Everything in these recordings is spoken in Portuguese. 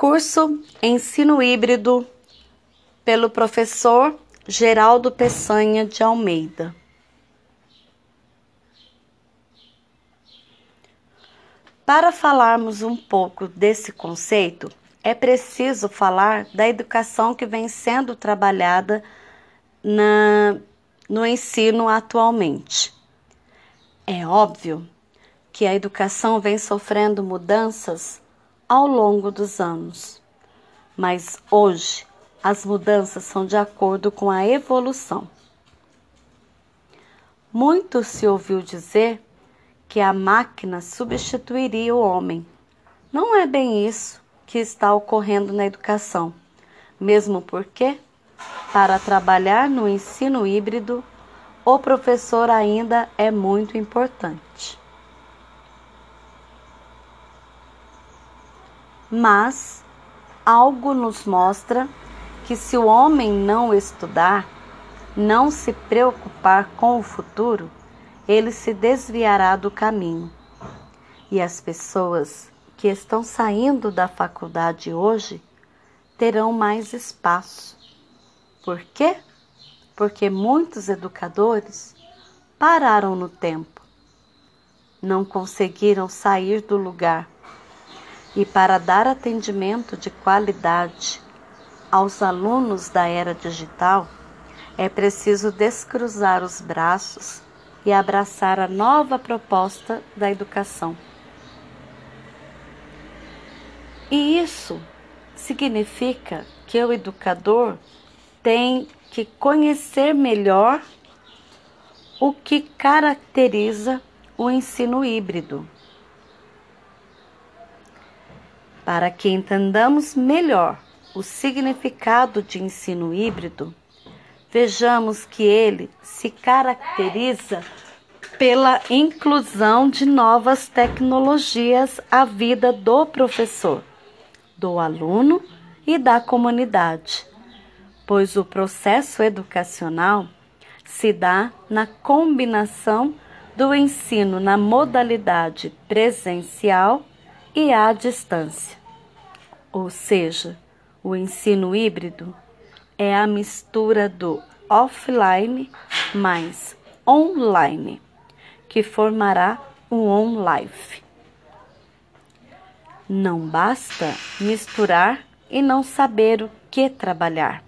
Curso Ensino Híbrido pelo professor Geraldo Peçanha de Almeida. Para falarmos um pouco desse conceito, é preciso falar da educação que vem sendo trabalhada na, no ensino atualmente. É óbvio que a educação vem sofrendo mudanças ao longo dos anos, mas hoje as mudanças são de acordo com a evolução. Muito se ouviu dizer que a máquina substituiria o homem. Não é bem isso que está ocorrendo na educação, mesmo porque, para trabalhar no ensino híbrido, o professor ainda é muito importante. Mas algo nos mostra que se o homem não estudar, não se preocupar com o futuro, ele se desviará do caminho. E as pessoas que estão saindo da faculdade hoje terão mais espaço. Por quê? Porque muitos educadores pararam no tempo, não conseguiram sair do lugar e para dar atendimento de qualidade aos alunos da era digital, é preciso descruzar os braços e abraçar a nova proposta da educação. E isso significa que o educador tem que conhecer melhor o que caracteriza o ensino híbrido Para que entendamos melhor o significado de ensino híbrido, vejamos que ele se caracteriza pela inclusão de novas tecnologias à vida do professor, do aluno e da comunidade, pois o processo educacional se dá na combinação do ensino na modalidade presencial e à distância. Ou seja, o ensino híbrido é a mistura do offline mais online, que formará um on-life. Não basta misturar e não saber o que trabalhar.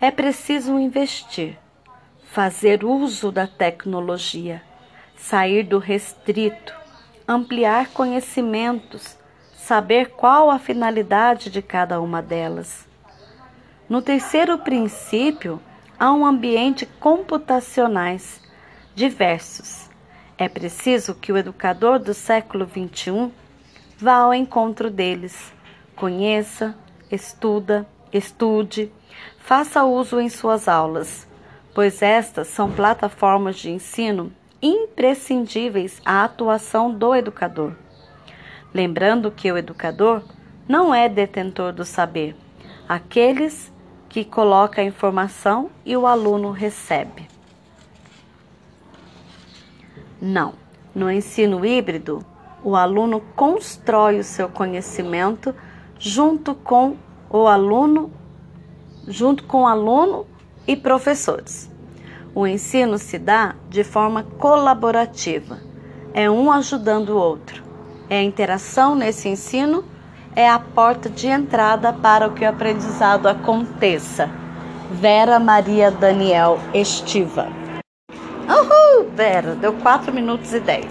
É preciso investir, fazer uso da tecnologia, sair do restrito, ampliar conhecimentos saber qual a finalidade de cada uma delas. No terceiro princípio, há um ambiente computacionais diversos. É preciso que o educador do século XXI vá ao encontro deles, conheça, estuda, estude, faça uso em suas aulas, pois estas são plataformas de ensino imprescindíveis à atuação do educador. Lembrando que o educador não é detentor do saber, aqueles que coloca a informação e o aluno recebe. Não. No ensino híbrido, o aluno constrói o seu conhecimento junto com o aluno, junto com aluno e professores. O ensino se dá de forma colaborativa, é um ajudando o outro é a interação nesse ensino, é a porta de entrada para que o aprendizado aconteça. Vera Maria Daniel Estiva. Uhul, Vera, deu 4 minutos e 10.